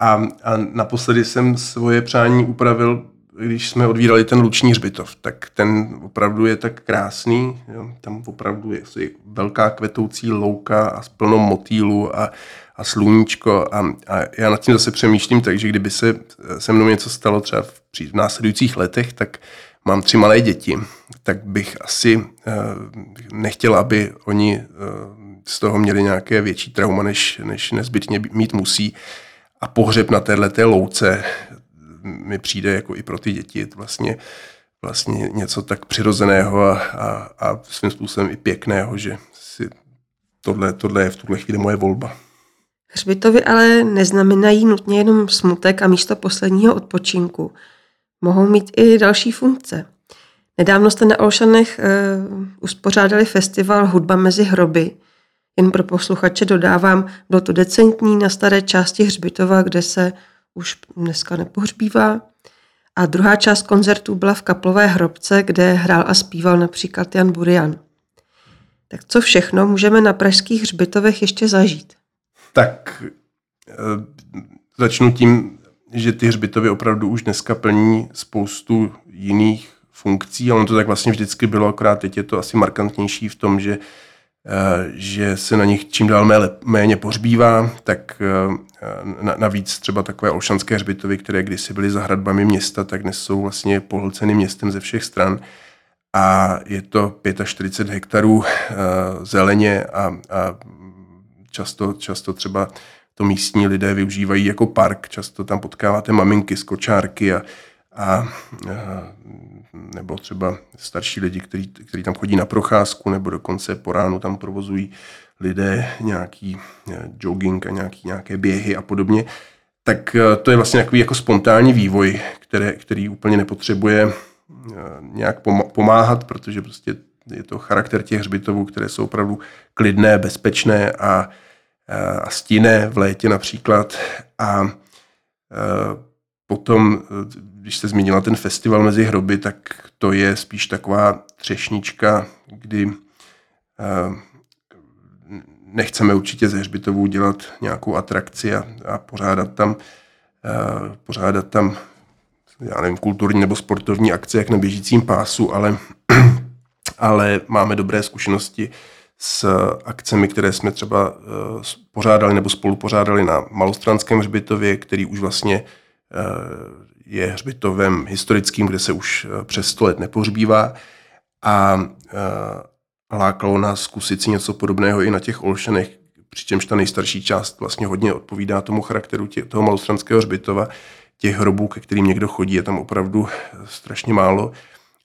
A, a naposledy jsem svoje přání upravil když jsme odvírali ten luční hřbitov, tak ten opravdu je tak krásný, jo, tam opravdu je velká kvetoucí louka a plno motýlu a, a sluníčko a, a já nad tím zase přemýšlím, takže kdyby se se mnou něco stalo třeba v, v následujících letech, tak mám tři malé děti, tak bych asi uh, nechtěl, aby oni uh, z toho měli nějaké větší trauma, než, než nezbytně mít musí. A pohřeb na této louce, mi přijde jako i pro ty děti vlastně, vlastně něco tak přirozeného a, a, a svým způsobem i pěkného, že si tohle, tohle je v tuhle chvíli moje volba. Hřbitovy ale neznamenají nutně jenom smutek a místo posledního odpočinku. Mohou mít i další funkce. Nedávno jste na Olšanech uh, uspořádali festival Hudba mezi hroby. Jen pro posluchače dodávám, bylo to decentní na staré části hřbitova, kde se už dneska nepohřbívá. A druhá část koncertů byla v kaplové hrobce, kde hrál a zpíval například Jan Burian. Tak co všechno můžeme na pražských hřbitovech ještě zažít? Tak e, začnu tím, že ty hřbitovy opravdu už dneska plní spoustu jiných funkcí, ale ono to tak vlastně vždycky bylo, akorát teď je to asi markantnější v tom, že Eh, že se na nich čím dál méně pohřbívá, tak eh, navíc třeba takové olšanské hřbitovy, které kdysi byly za hradbami města, tak dnes jsou vlastně pohlceny městem ze všech stran. A je to 45 hektarů eh, zeleně a, a často, často třeba to místní lidé využívají jako park, často tam potkáváte maminky z kočárky a, a, a nebo třeba starší lidi, kteří, kteří tam chodí na procházku, nebo dokonce po ránu tam provozují lidé nějaký eh, jogging a nějaký, nějaké běhy a podobně, tak eh, to je vlastně takový jako spontánní vývoj, které, který úplně nepotřebuje eh, nějak pomáhat, protože prostě je to charakter těch hřbitovů, které jsou opravdu klidné, bezpečné a, a stinné v létě například. A Potom, když jste zmínila ten festival mezi hroby, tak to je spíš taková třešnička, kdy eh, nechceme určitě ze hřbitovů dělat nějakou atrakci a, a pořádat tam eh, pořádat tam já nevím, kulturní nebo sportovní akce jak na běžícím pásu, ale, (clears throat) ale máme dobré zkušenosti s akcemi, které jsme třeba eh, pořádali nebo spolu pořádali na Malostranském hřbitově, který už vlastně je hřbitovem historickým, kde se už eh, přes 100 let nepohřbívá a eh, lákalo nás zkusit si něco podobného i na těch Olšenech, přičemž ta nejstarší část vlastně hodně odpovídá tomu charakteru tě, toho malostranského hřbitova. Těch hrobů, ke kterým někdo chodí, je tam opravdu eh, strašně málo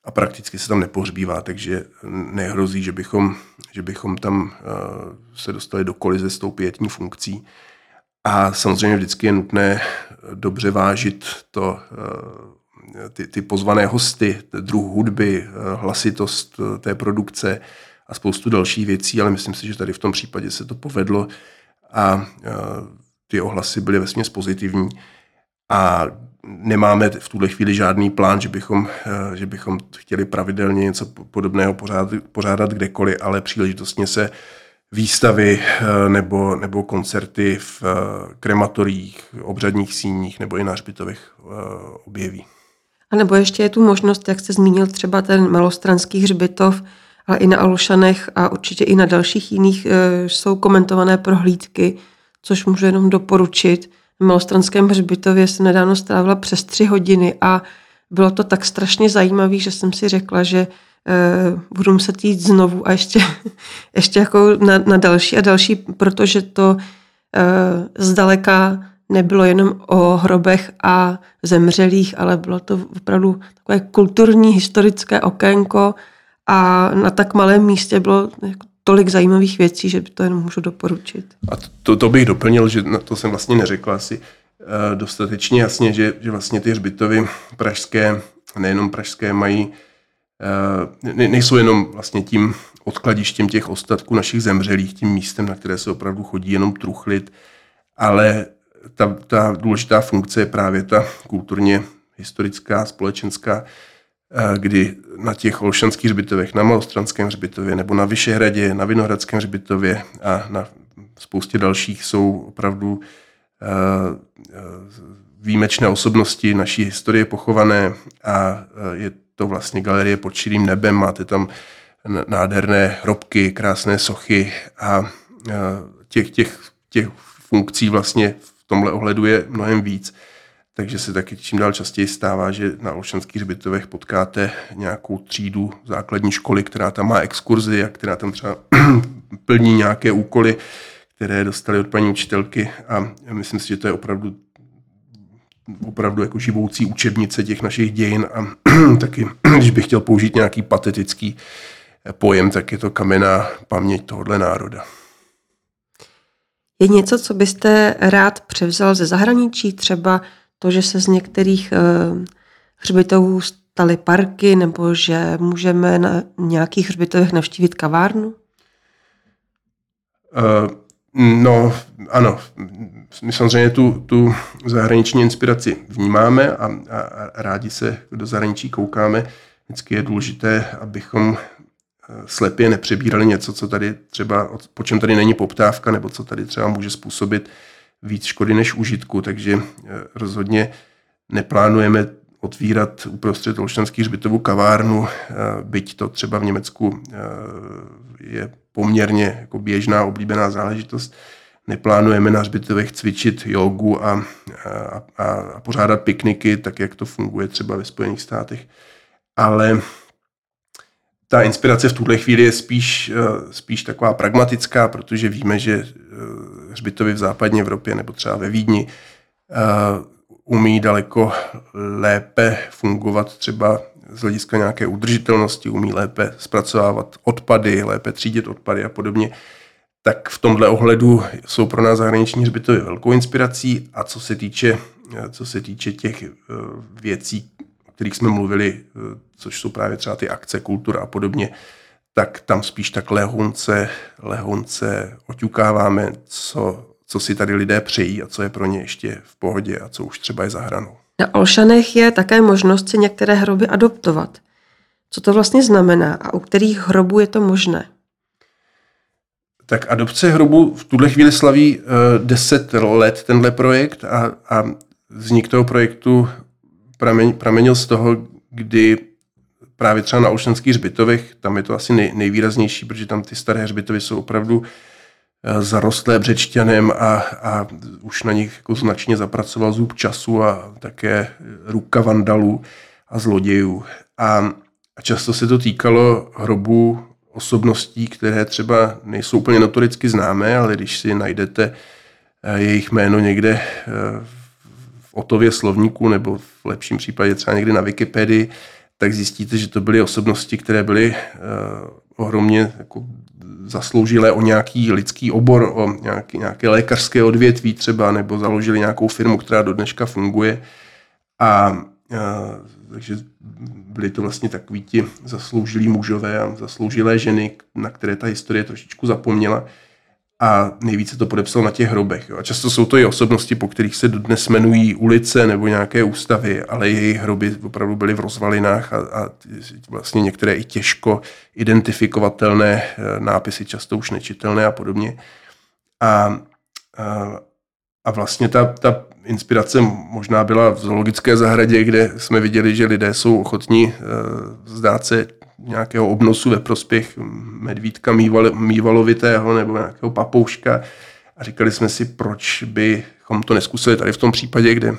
a prakticky se tam nepohřbívá, takže nehrozí, že bychom, že bychom tam se dostali do kolize s tou pětní funkcí. A samozřejmě vždycky je nutné dobře vážit to, eh, ty, ty pozvané hosty, druh hudby, eh, hlasitost eh, té produkce a spoustu dalších věcí, ale myslím si, že tady v tom případě se to povedlo a ty ohlasy byly vesměs pozitivní. a nemáme v tuhle chvíli žádný plán, že bychom, že bychom chtěli pravidelně něco podobného pořádat, pořádat kdekoliv, ale příležitostně se výstavy nebo, nebo koncerty v krematoriích, obřadních síních nebo i na hřbitovech objeví. A nebo ještě je tu možnost, jak jste zmínil, třeba ten malostranský hřbitov, ale i na Alušanech a určitě i na dalších jiných jsou komentované prohlídky, což můžu jenom doporučit. Na malostranském hřbitově jsem nedávno strávila přes tři hodiny a bylo to tak strašně zajímavé, že jsem si řekla, že e, budu muset jít znovu a ještě, (laughs) ještě jako na, na další a další, protože to e, zdaleka nebylo jenom o hrobech a zemřelých, ale bylo to opravdu takové kulturní, historické okénko a na tak malém místě bylo jako tolik zajímavých věcí, že by to jenom můžu doporučit. A to, to bych doplnil, že na to jsem vlastně neřekla asi uh, dostatečně jasně, že, že vlastně ty hřbitovy pražské, nejenom pražské, mají, uh, ne, nejsou jenom vlastně tím odkladištěm těch ostatků našich zemřelých, tím místem, na které se opravdu chodí jenom truchlit, ale ta, ta důležitá funkce je právě ta kulturně historická, společenská, eh, kdy na těch olšanských hřbitovech, na Malostranském hřbitově nebo na Vyšehradě, na Vinohradském hřbitově a na spoustě dalších jsou opravdu eh, eh, výjimečné osobnosti naší historie pochované a je to vlastně galerie pod širým nebem, máte tam nádherné hrobky, krásné sochy a těch, těch, těch funkcí vlastně tomhle ohledu je mnohem víc. Takže se taky čím dál častěji stává, že na Olšanských hřbitovech potkáte nějakou třídu základní školy, která tam má exkurzy a která tam třeba (clears throat) plní nějaké úkoly, které dostali od paní učitelky a myslím si, že to je opravdu opravdu jako živoucí učebnice těch našich dějin a (clears throat) taky, když bych chtěl použít nějaký patetický pojem, tak je to kamenná paměť tohohle národa. Je něco, co byste rád převzal ze zahraničí, třeba to, že se z některých uh, hřbitovů staly parky, nebo že můžeme na nějakých hřbitovech navštívit kavárnu? Uh, no, ano. My samozřejmě tu, tu zahraniční inspiraci vnímáme a, a, rádi se do zahraničí koukáme. Vždycky je důležité, abychom slepě nepřebírali něco, co tady třeba, po čem tady není poptávka, nebo co tady třeba může způsobit víc škody než užitku, takže eh, rozhodně neplánujeme otvírat uprostřed Olštanských hřbitovů kavárnu, eh, byť to třeba v Německu eh, je poměrně jako běžná, oblíbená záležitost. Neplánujeme na hřbitovech cvičit jogu a, a, a pořádat pikniky, tak jak to funguje třeba ve Spojených státech. Ale ta inspirace v tuhle chvíli je spíš, eh, spíš taková pragmatická, protože víme, že eh, hřbitovy v západní Evropě nebo třeba ve Vídni eh, umí daleko lépe fungovat třeba z hlediska nějaké udržitelnosti, umí lépe zpracovávat odpady, lépe třídit odpady a podobně, tak v tomhle ohledu jsou pro nás zahraniční hřbitovy velkou inspirací a co se týče, co se týče těch věcí, kterých jsme mluvili, eh, což jsou právě třeba ty akce, kultura a podobně, tak tam spíš tak lehonce, lehonce oťukáváme, co, co si tady lidé přejí a co je pro ně ještě v pohodě a co už třeba je za hranou. Na Olšanech je také možnost si některé hroby adoptovat. Co to vlastně znamená a u kterých hrobů je to možné? Tak adopce hrobu v tuhle chvíli slaví uh, 10 let tenhle projekt a, a vznik toho projektu pramen, pramenil z toho, kdy právě třeba na Olšanských hřbitovech, tam je to asi nej, nejvýraznější, protože tam ty staré hřbitovy jsou opravdu eh, zarostlé břečťanem a, a už na nich jako značně zapracoval zub času a také ruka vandalů a zlodějů. A, a často se to týkalo hrobů osobností, které třeba nejsou úplně notoricky známé, ale když si najdete eh, jejich jméno někde v eh, Otově slovníku nebo v lepším případě třeba někdy na Wikipedii, tak zjistíte, že to byly osobnosti, které byly ohromně jako zasloužilé o nějaký lidský obor, o nějaký, nějaké lékařské odvětví třeba, nebo založili nějakou firmu, která do dneška funguje. A takže byli to vlastně takoví ti zasloužilí mužové a zasloužilé ženy, na které ta historie trošičku zapomněla. A nejvíce to podepsal na těch hrobech. Jo. A často jsou to i osobnosti, po kterých se dodnes jmenují ulice nebo nějaké ústavy, ale jejich hroby opravdu byly v rozvalinách a, a vlastně některé i těžko identifikovatelné eh, nápisy, často už nečitelné a podobně. A, a, a vlastně ta, ta inspirace možná byla v zoologické zahradě, kde jsme viděli, že lidé jsou ochotní uh, zdát se nějakého obnosu ve prospěch medvídka mýval, mývalovitého nebo nějakého papouška. A říkali jsme si, proč bychom to neskusili tady v tom případě, kde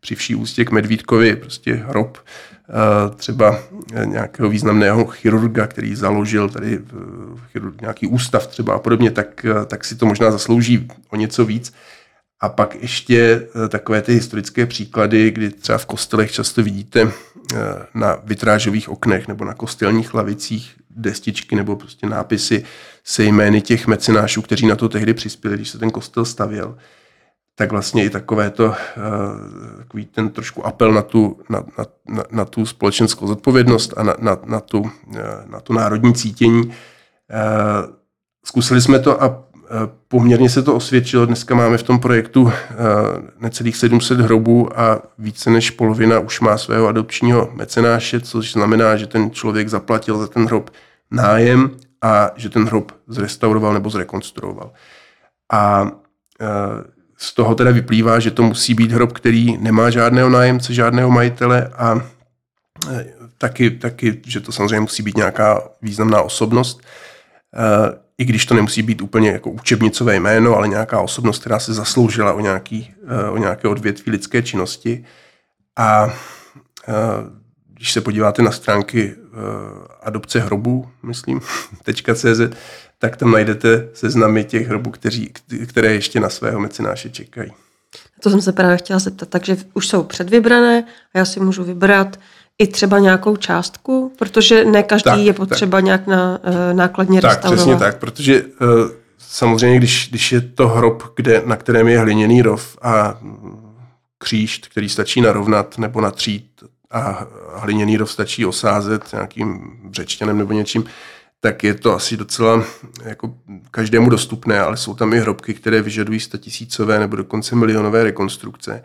při vší ústě k medvídkovi prostě hrob eh, třeba nějakého významného chirurga, který založil tady nějaký ústav třeba a podobně, tak, eh, tak si to možná zaslouží o něco víc. A pak ještě eh, takové ty historické příklady, kdy třeba v kostelech často vidíte eh, na vitrážových oknech nebo na kostelních lavicích destičky nebo prostě nápisy se jmény těch mecenášů, kteří na to tehdy přispěli, když se ten kostel stavěl. Tak vlastně i takové to, eh, takový ten trošku apel na tu, na, na, na, na tu společenskou zodpovědnost a na, na, na, tu, na tu národní cítění. Zkusili jsme to a poměrně se to osvědčilo. Dneska máme v tom projektu eh, necelých 700 hrobů a více než polovina už má svého adopčního mecenáše, což znamená, že ten člověk zaplatil za ten hrob nájem a že ten hrob zrestauroval nebo zrekonstruoval. A eh, z toho teda vyplývá, že to musí být hrob, který nemá žádného nájemce, žádného majitele a taky, taky, že to samozřejmě musí být nějaká významná osobnost i když to nemusí být úplně jako učebnicové jméno, ale nějaká osobnost, která se zasloužila o, nějaký, eh, o nějaké odvětví lidské činnosti. A eh, když se podíváte na stránky eh, adopce hrobu, myslím, (laughs) .cz, tak tam najdete seznamy těch hrobů, kteří, které ještě na svého mecenáše čekají. To jsem se právě chtěla zeptat. Takže už jsou předvybrané a já si můžu vybrat i třeba nějakou částku, protože ne každý tak, je potřeba tak. nějak na, uh, nákladně tak, restaurovat. přesně tak, protože uh, samozřejmě, když, když je to hrob, kde, na kterém je hliněný rov a kříž, který stačí narovnat nebo natřít a hliněný rov stačí osázet nějakým břečtěnem nebo něčím, tak je to asi docela jako každému dostupné, ale jsou tam i hrobky, které vyžadují statisícové nebo dokonce milionové rekonstrukce.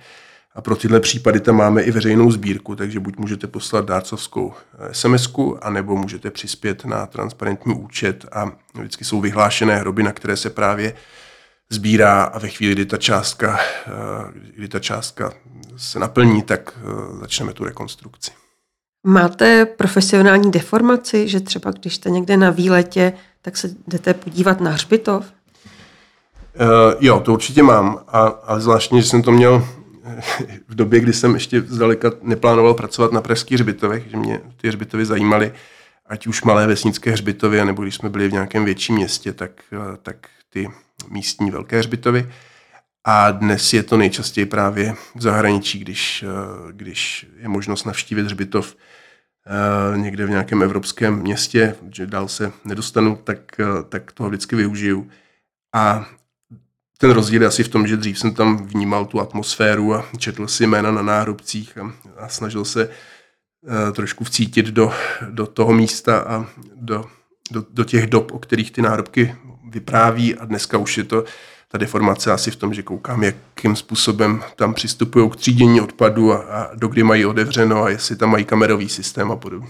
A pro tyhle případy tam máme i veřejnou sbírku, takže buď můžete poslat dárcovskou sms anebo můžete přispět na transparentní účet a vždycky jsou vyhlášené hroby, na které se právě sbírá a ve chvíli, kdy ta částka, eh, kdy ta částka se naplní, tak eh, začneme tu rekonstrukci. Máte profesionální deformaci, že třeba když jste někde na výletě, tak se jdete podívat na hřbitov? Uh, jo, to určitě mám, a, ale zvláštně, že jsem to měl (laughs) v době, kdy jsem ještě zdaleka neplánoval pracovat na pražských hřbitovech, že mě ty hřbitovy zajímaly, ať už malé vesnické hřbitovy, nebo když jsme byli v nějakém větším městě, tak, tak ty místní velké hřbitovy. A dnes je to nejčastěji právě v zahraničí, když, když je možnost navštívit hřbitov eh, někde v nějakém evropském městě, že dál se nedostanu, tak, tak toho vždycky využiju. A ten rozdíl je asi v tom, že dřív jsem tam vnímal tu atmosféru a četl si jména na náhrobcích a, a snažil se uh, trošku vcítit do, do toho místa a do, do, do těch dob, o kterých ty náhrobky vypráví a dneska už je to ta deformace asi v tom, že koukám, jakým způsobem tam přistupují k třídění odpadu a, a dokdy mají otevřeno a jestli tam mají kamerový systém a podobně.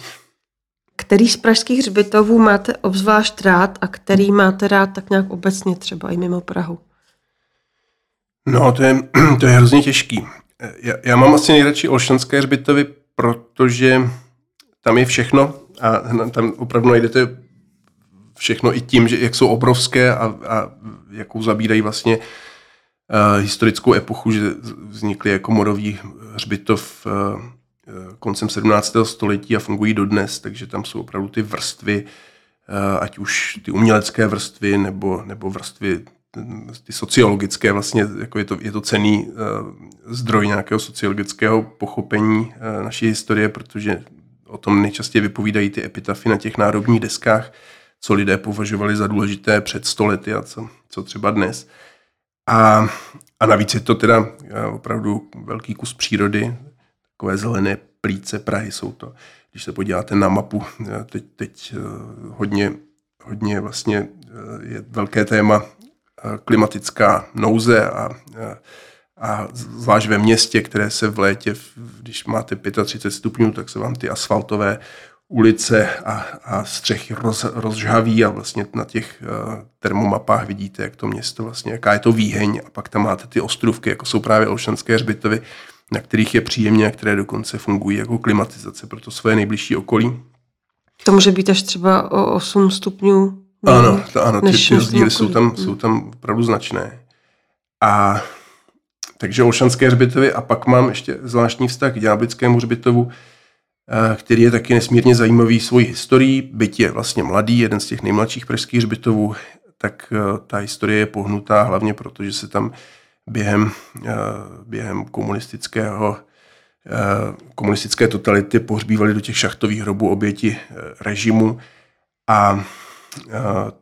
Který z pražských hřbitovů máte obzvlášť rád a který máte rád tak nějak obecně třeba i mimo Prahu? No, to je, (clears throat) to je hrozně těžký. Já, já mám asi nejradši Olšanské hřbitovy, protože tam je všechno a tam opravdu najdete všechno i tím, že jak jsou obrovské a, a jakou zabírají vlastně uh, historickou epochu, že vznikly jako morový hřbitov uh, koncem 17. století a fungují dodnes, takže tam jsou opravdu ty vrstvy, ať už ty umělecké vrstvy nebo, nebo vrstvy ty sociologické vlastně, jako je to, je to cený uh, zdroj nějakého sociologického pochopení uh, naší historie, protože o tom nejčastěji vypovídají ty epitafy na těch národních deskách, co lidé považovali za důležité před stolety a co, co třeba dnes. A, a navíc je to teda uh, opravdu velký kus přírody, takové zelené plíce Prahy jsou to. Když se podíváte na mapu, teď, teď hodně, hodně vlastně je velké téma klimatická nouze a, a zvlášť ve městě, které se v létě, když máte 35 stupňů, tak se vám ty asfaltové ulice a, a střechy roz, rozžhaví a vlastně na těch uh, termomapách vidíte, jak to město vlastně, jaká je to výheň a pak tam máte ty ostrůvky, jako jsou právě Olšanské hřbitovy, na kterých je příjemně a které dokonce fungují jako klimatizace pro to svoje nejbližší okolí. To může být až třeba o 8 stupňů. Ano, to, ano ty, ty rozdíly jsou tam, jsou tam opravdu značné. A takže Olšanské hřbitovy a pak mám ještě zvláštní vztah k Ďáblickému hřbitovu, eh, který je taky nesmírně zajímavý svojí historií, byť je vlastně mladý, jeden z těch nejmladších pražských hřbitovů, tak eh, ta historie je pohnutá hlavně proto, že se tam během, eh, během komunistického komunistické totality pohřbívali do těch šachtových hrobů oběti režimu a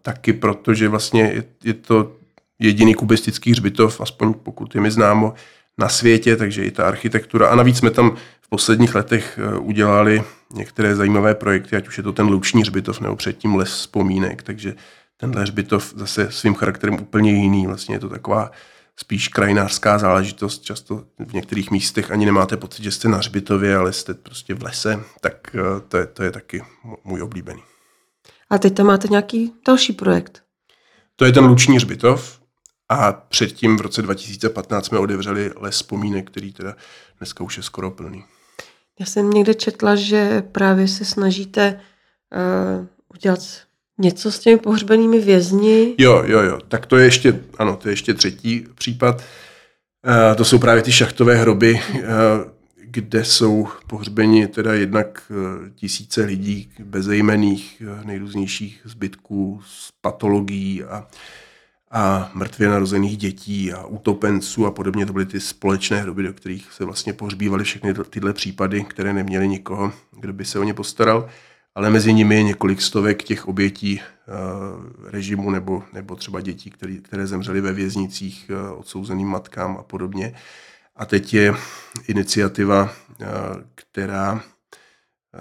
taky proto, že vlastně je, to jediný kubistický hřbitov, aspoň pokud je mi známo, na světě, takže i ta architektura. A navíc jsme tam v posledních letech eh, udělali některé zajímavé projekty, ať už je to ten luční hřbitov nebo předtím les vzpomínek, takže tenhle hřbitov zase svým charakterem úplně jiný. Vlastně je to taková spíš krajinářská záležitost. Často v některých místech ani nemáte pocit, že jste na hřbitově, ale jste prostě v lese, tak eh, to je, to je taky můj oblíbený. A teď tam máte nějaký další projekt? To je ten luční hřbitov, a předtím v roce 2015 jsme odevřeli les vzpomínek, který teda dneska už je skoro plný. Já jsem někde četla, že právě se snažíte uh, udělat něco s těmi pohřbenými vězni. Jo, jo, jo. Tak to je ještě, ano, to je ještě třetí případ. Uh, to jsou právě ty šachtové hroby, uh, kde jsou pohřbeni teda jednak tisíce lidí bezejmených, nejrůznějších zbytků z patologií a a mrtvě narozených dětí a utopenců a podobně. To byly ty společné hroby, do kterých se vlastně pohřbívaly všechny tyhle případy, které neměly nikoho, kdo by se o ně postaral. Ale mezi nimi je několik stovek těch obětí uh, režimu nebo, nebo třeba dětí, které, které zemřely ve věznicích odsouzeným matkám a podobně. A teď je iniciativa, uh, která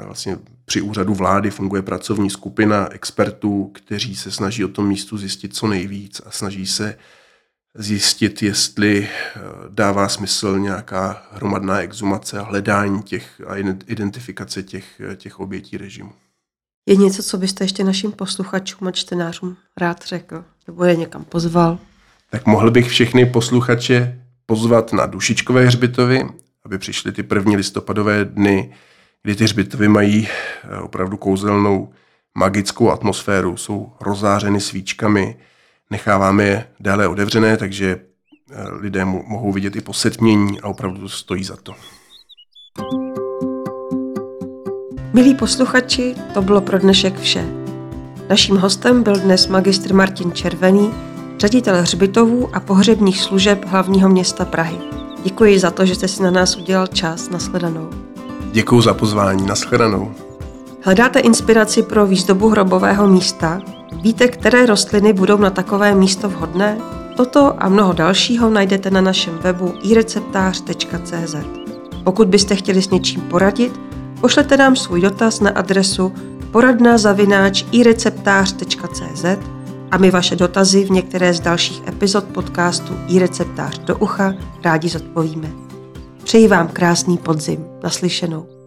vlastně při úřadu vlády funguje pracovní skupina expertů, kteří se snaží o tom místu zjistit co nejvíc a snaží se zjistit, jestli eh, dává smysl nějaká hromadná exumace a hledání těch a identifikace těch, eh, těch obětí režimu. Je něco, co byste ještě našim posluchačům a čtenářům rád řekl? Nebo je někam pozval? Tak mohl bych všechny posluchače pozvat na Dušičkové hřbitovy, aby přišli ty první listopadové dny kdy ty hřbitovy mají eh, opravdu kouzelnou magickou atmosféru, jsou rozářeny svíčkami, necháváme je déle otevřené, takže eh, lidé mohou vidět i posetmění a opravdu to stojí za to. Milí posluchači, to bylo pro dnešek vše. Naším hostem byl dnes magistr Martin Červený, ředitel hřbitovů a pohřebních služeb hlavního města Prahy. Děkuji za to, že jste si na nás udělal čas. Nasledanou. Děkuji za pozvání, nashledanou. Hledáte inspiraci pro výzdobu hrobového místa? Víte, které rostliny budou na takové místo vhodné? Toto a mnoho dalšího najdete na našem webu ireceptář.cz. Pokud byste chtěli s něčím poradit, pošlete nám svůj dotaz na adresu poradnazavináč ireceptář.cz a my vaše dotazy v některé z dalších epizod podcastu iReceptář do ucha rádi zodpovíme. Přeji vám krásný podzim. Naslyšenou.